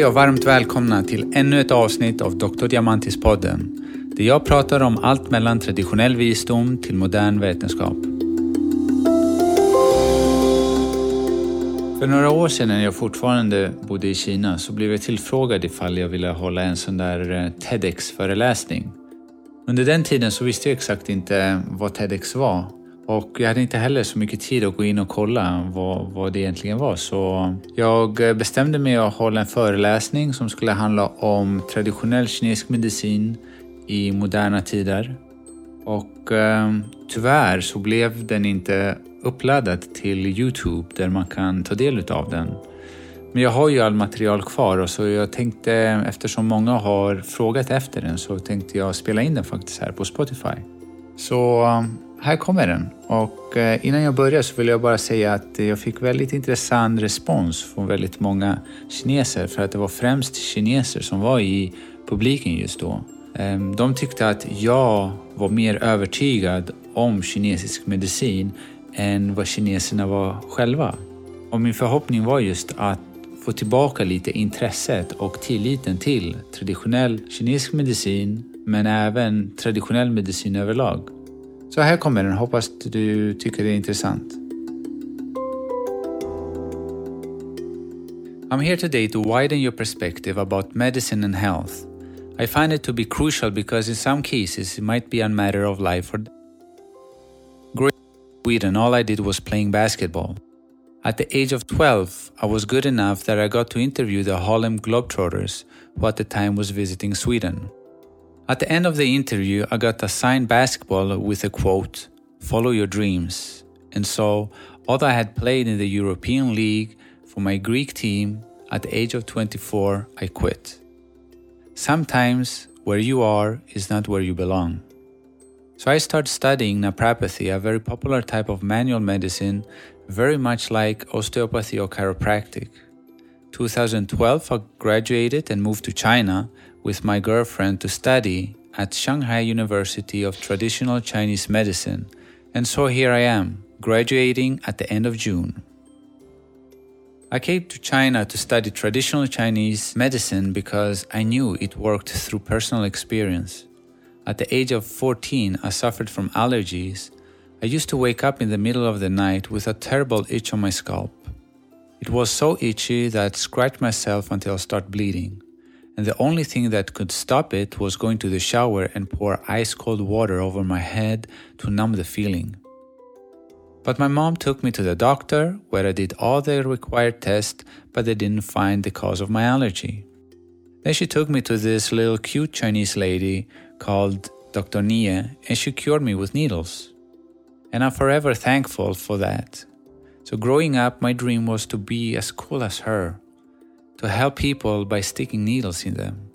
Hej och varmt välkomna till ännu ett avsnitt av Dr. Diamantis-podden. Där jag pratar om allt mellan traditionell visdom till modern vetenskap. För några år sedan när jag fortfarande bodde i Kina så blev jag tillfrågad ifall jag ville hålla en sån där eh, TEDx-föreläsning. Under den tiden så visste jag exakt inte vad TEDx var och jag hade inte heller så mycket tid att gå in och kolla vad, vad det egentligen var. Så jag bestämde mig att hålla en föreläsning som skulle handla om traditionell kinesisk medicin i moderna tider. Och eh, tyvärr så blev den inte uppladdad till Youtube där man kan ta del av den. Men jag har ju all material kvar och så jag tänkte, eftersom många har frågat efter den, så tänkte jag spela in den faktiskt här på Spotify. Så här kommer den. Och eh, innan jag börjar så vill jag bara säga att jag fick väldigt intressant respons från väldigt många kineser för att det var främst kineser som var i publiken just då. Ehm, de tyckte att jag var mer övertygad om kinesisk medicin än vad kineserna var själva. Och min förhoppning var just att få tillbaka lite intresset och tilliten till traditionell kinesisk medicin men även traditionell medicin överlag. Så här kommer den, hoppas du tycker det är intressant. I'm here today to widen your perspective about medicine and health. I find it to be crucial because in some cases it might be a matter of life or death. Growing in Sweden, all I did was playing basketball. At the age of 12, I was good enough that I got to interview the Harlem Globetrotters, who at the time was visiting Sweden. At the end of the interview, I got a signed basketball with a quote, Follow your dreams. And so, although I had played in the European League for my Greek team, at the age of 24, I quit. Sometimes where you are is not where you belong. So I started studying naprapathy, a very popular type of manual medicine, very much like osteopathy or chiropractic. 2012, I graduated and moved to China with my girlfriend to study at Shanghai University of Traditional Chinese Medicine, and so here I am, graduating at the end of June. I came to China to study traditional Chinese medicine because I knew it worked through personal experience. At the age of 14, I suffered from allergies. I used to wake up in the middle of the night with a terrible itch on my scalp. It was so itchy that I scratched myself until I started bleeding and the only thing that could stop it was going to the shower and pour ice cold water over my head to numb the feeling. But my mom took me to the doctor, where I did all the required tests, but they didn't find the cause of my allergy. Then she took me to this little cute Chinese lady called Dr. Nie, and she cured me with needles. And I'm forever thankful for that. So, growing up, my dream was to be as cool as her, to help people by sticking needles in them.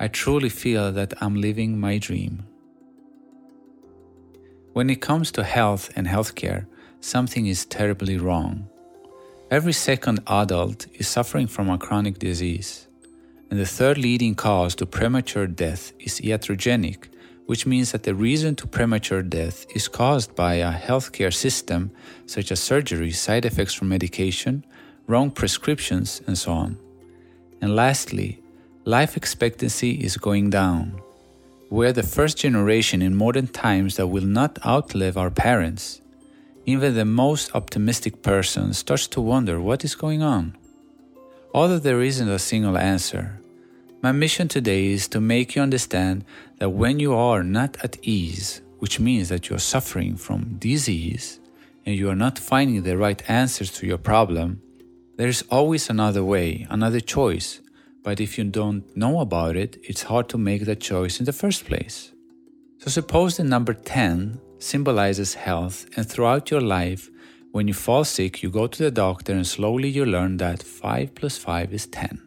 I truly feel that I'm living my dream. When it comes to health and healthcare, something is terribly wrong. Every second adult is suffering from a chronic disease, and the third leading cause to premature death is iatrogenic, which means that the reason to premature death is caused by a healthcare system such as surgery, side effects from medication, wrong prescriptions, and so on. And lastly, life expectancy is going down. We're the first generation in modern times that will not outlive our parents. Even the most optimistic person starts to wonder what is going on. Although there isn't a single answer, my mission today is to make you understand that when you are not at ease, which means that you are suffering from disease and you are not finding the right answers to your problem, there's always another way, another choice, but if you don't know about it, it's hard to make that choice in the first place. So suppose the number 10 symbolizes health, and throughout your life, when you fall sick, you go to the doctor and slowly you learn that 5 plus 5 is 10.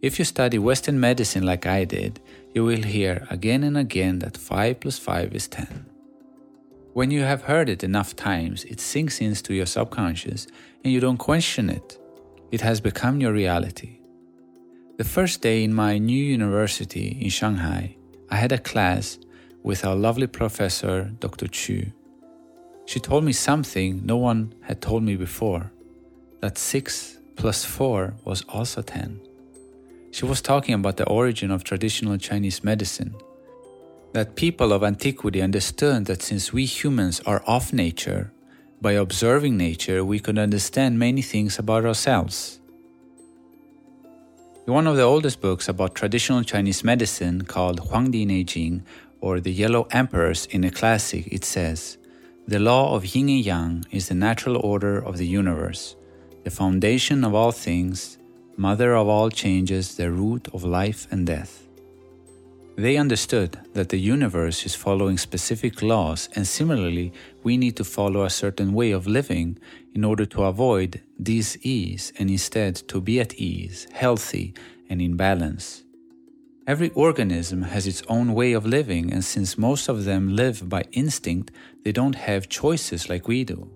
If you study Western medicine like I did, you will hear again and again that 5 plus 5 is 10. When you have heard it enough times, it sinks into your subconscious and you don't question it. It has become your reality. The first day in my new university in Shanghai, I had a class with our lovely professor, Dr. Chu. She told me something no one had told me before that 6 plus 4 was also 10. She was talking about the origin of traditional Chinese medicine. That people of antiquity understood that since we humans are of nature, by observing nature we could understand many things about ourselves. In one of the oldest books about traditional Chinese medicine called Huangdi Neijing or The Yellow Emperor's Inner Classic, it says, The law of yin and yang is the natural order of the universe, the foundation of all things, mother of all changes, the root of life and death. They understood that the universe is following specific laws, and similarly, we need to follow a certain way of living in order to avoid dis-ease and instead to be at ease, healthy, and in balance. Every organism has its own way of living, and since most of them live by instinct, they don't have choices like we do.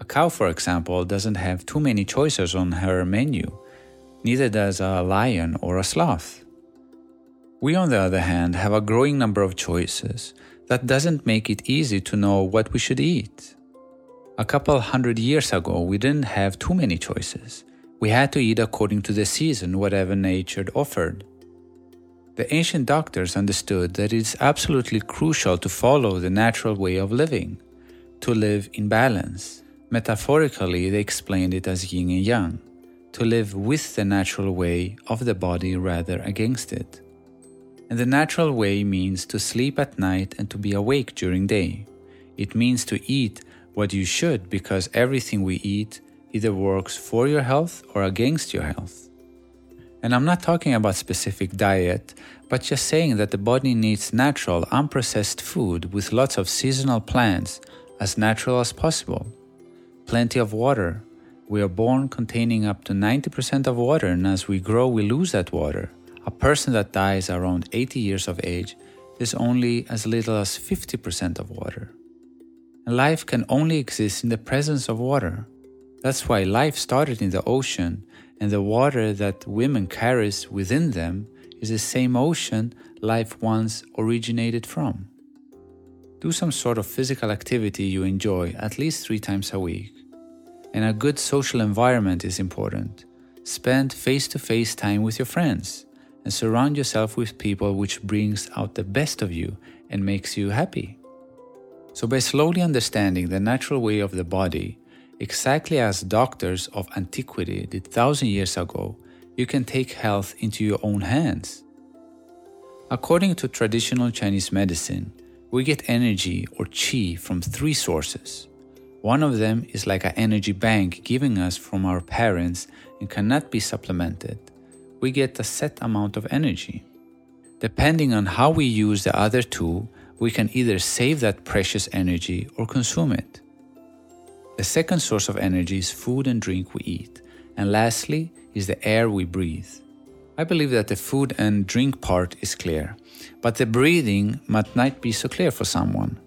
A cow, for example, doesn't have too many choices on her menu neither does a lion or a sloth. We, on the other hand, have a growing number of choices that doesn't make it easy to know what we should eat. A couple hundred years ago, we didn't have too many choices. We had to eat according to the season, whatever nature offered. The ancient doctors understood that it's absolutely crucial to follow the natural way of living, to live in balance. Metaphorically, they explained it as yin and yang to live with the natural way of the body rather against it. And the natural way means to sleep at night and to be awake during day. It means to eat what you should because everything we eat either works for your health or against your health. And I'm not talking about specific diet, but just saying that the body needs natural, unprocessed food with lots of seasonal plants as natural as possible. Plenty of water, we are born containing up to 90% of water, and as we grow, we lose that water. A person that dies around 80 years of age is only as little as 50% of water. And life can only exist in the presence of water. That's why life started in the ocean, and the water that women carries within them is the same ocean life once originated from. Do some sort of physical activity you enjoy at least three times a week and a good social environment is important. Spend face to face time with your friends and surround yourself with people which brings out the best of you and makes you happy. So, by slowly understanding the natural way of the body, exactly as doctors of antiquity did thousand years ago, you can take health into your own hands. According to traditional Chinese medicine, we get energy or qi from three sources one of them is like an energy bank giving us from our parents and cannot be supplemented. We get a set amount of energy. Depending on how we use the other two, we can either save that precious energy or consume it. The second source of energy is food and drink we eat. And lastly is the air we breathe. I believe that the food and drink part is clear, but the breathing might not be so clear for someone.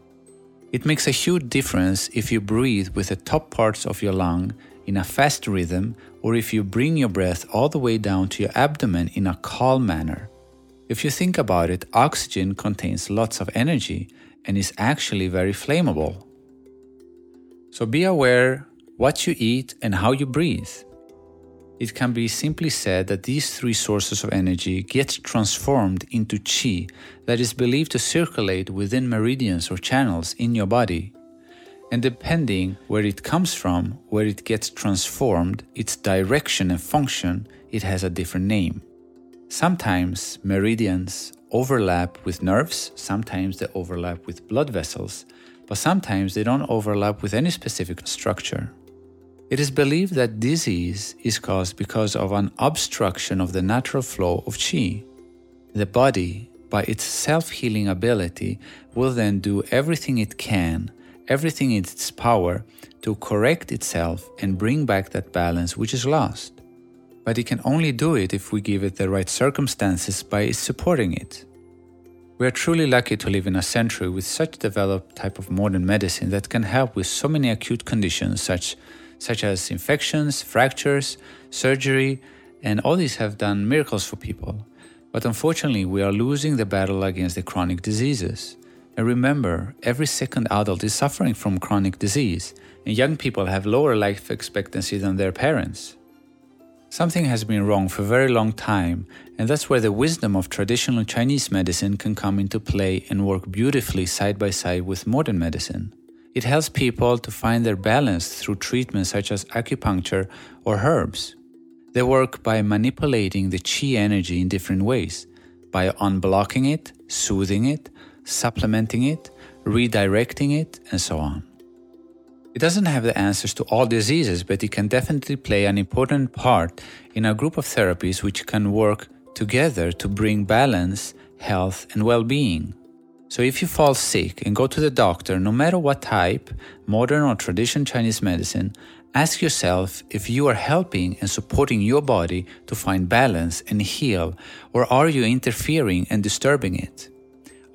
It makes a huge difference if you breathe with the top parts of your lung in a fast rhythm or if you bring your breath all the way down to your abdomen in a calm manner. If you think about it, oxygen contains lots of energy and is actually very flammable. So be aware what you eat and how you breathe. It can be simply said that these three sources of energy get transformed into chi that is believed to circulate within meridians or channels in your body. And depending where it comes from, where it gets transformed, its direction and function, it has a different name. Sometimes meridians overlap with nerves, sometimes they overlap with blood vessels, but sometimes they don't overlap with any specific structure. It is believed that disease is caused because of an obstruction of the natural flow of qi. The body, by its self healing ability, will then do everything it can, everything in its power, to correct itself and bring back that balance which is lost. But it can only do it if we give it the right circumstances by supporting it. We are truly lucky to live in a century with such developed type of modern medicine that can help with so many acute conditions such such as infections, fractures, surgery, and all these have done miracles for people. But unfortunately, we are losing the battle against the chronic diseases. And remember, every second adult is suffering from chronic disease, and young people have lower life expectancy than their parents. Something has been wrong for a very long time, and that's where the wisdom of traditional Chinese medicine can come into play and work beautifully side by side with modern medicine. It helps people to find their balance through treatments such as acupuncture or herbs. They work by manipulating the qi energy in different ways, by unblocking it, soothing it, supplementing it, redirecting it, and so on. It doesn't have the answers to all diseases, but it can definitely play an important part in a group of therapies which can work together to bring balance, health, and well being. So, if you fall sick and go to the doctor, no matter what type, modern or traditional Chinese medicine, ask yourself if you are helping and supporting your body to find balance and heal, or are you interfering and disturbing it?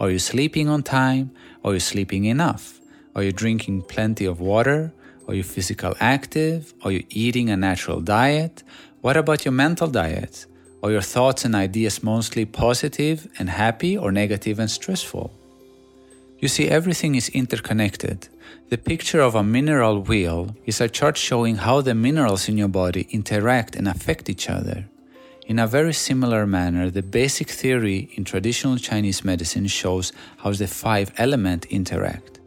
Are you sleeping on time? Are you sleeping enough? Are you drinking plenty of water? Are you physical active? Are you eating a natural diet? What about your mental diet? Are your thoughts and ideas mostly positive and happy or negative and stressful? You see, everything is interconnected. The picture of a mineral wheel is a chart showing how the minerals in your body interact and affect each other. In a very similar manner, the basic theory in traditional Chinese medicine shows how the five elements interact.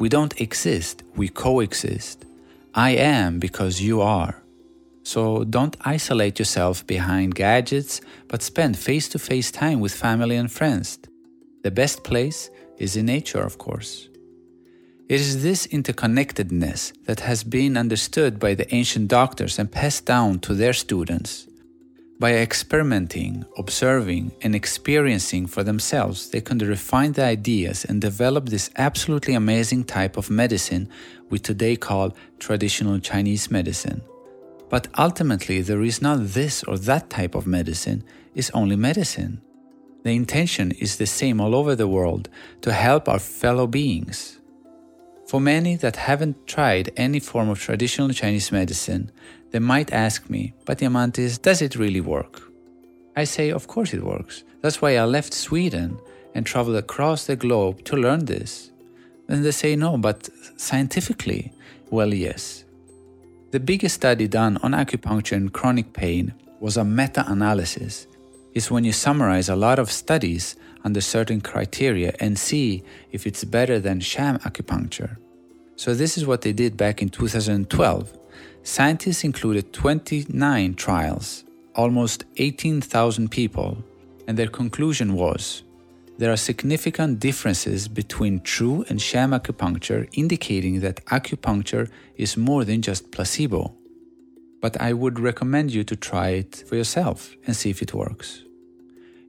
We don't exist, we coexist. I am because you are. So don't isolate yourself behind gadgets, but spend face to face time with family and friends. The best place is in nature, of course. It is this interconnectedness that has been understood by the ancient doctors and passed down to their students. By experimenting, observing, and experiencing for themselves, they can refine the ideas and develop this absolutely amazing type of medicine we today call traditional Chinese medicine. But ultimately, there is not this or that type of medicine, it's only medicine. The intention is the same all over the world to help our fellow beings. For many that haven't tried any form of traditional Chinese medicine, they might ask me, but Diamantis, does it really work? I say, of course it works. That's why I left Sweden and traveled across the globe to learn this. Then they say, no, but scientifically, well, yes. The biggest study done on acupuncture and chronic pain was a meta analysis. It's when you summarize a lot of studies under certain criteria and see if it's better than sham acupuncture. So, this is what they did back in 2012. Scientists included 29 trials, almost 18,000 people, and their conclusion was there are significant differences between true and sham acupuncture, indicating that acupuncture is more than just placebo. But I would recommend you to try it for yourself and see if it works.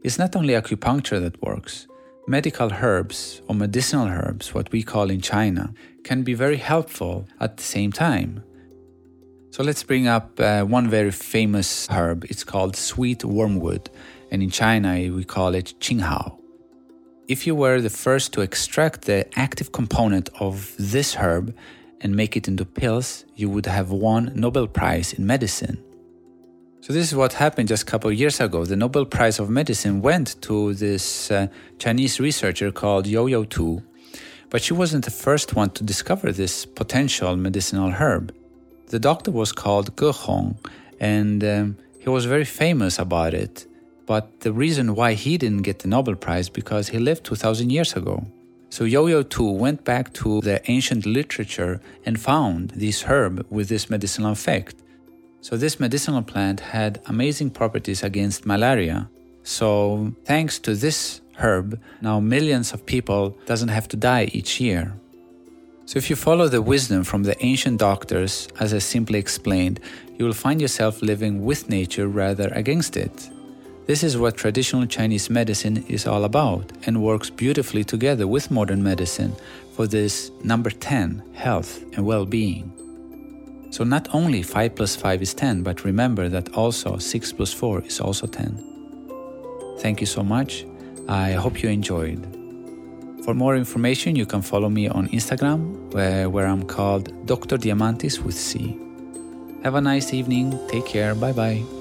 It's not only acupuncture that works. Medical herbs or medicinal herbs, what we call in China, can be very helpful at the same time. So let's bring up uh, one very famous herb. It's called sweet wormwood, and in China we call it qinghao. If you were the first to extract the active component of this herb and make it into pills, you would have won Nobel Prize in medicine. So this is what happened just a couple of years ago. The Nobel Prize of Medicine went to this uh, Chinese researcher called Youyou Tu, but she wasn't the first one to discover this potential medicinal herb. The doctor was called Ge Hong, and um, he was very famous about it. But the reason why he didn't get the Nobel Prize because he lived 2,000 years ago. So Youyou Tu went back to the ancient literature and found this herb with this medicinal effect. So this medicinal plant had amazing properties against malaria. So thanks to this herb, now millions of people doesn't have to die each year. So, if you follow the wisdom from the ancient doctors, as I simply explained, you will find yourself living with nature rather against it. This is what traditional Chinese medicine is all about and works beautifully together with modern medicine for this number 10 health and well being. So, not only 5 plus 5 is 10, but remember that also 6 plus 4 is also 10. Thank you so much. I hope you enjoyed. For more information, you can follow me on Instagram, where, where I'm called Dr. Diamantis with C. Have a nice evening. Take care. Bye bye.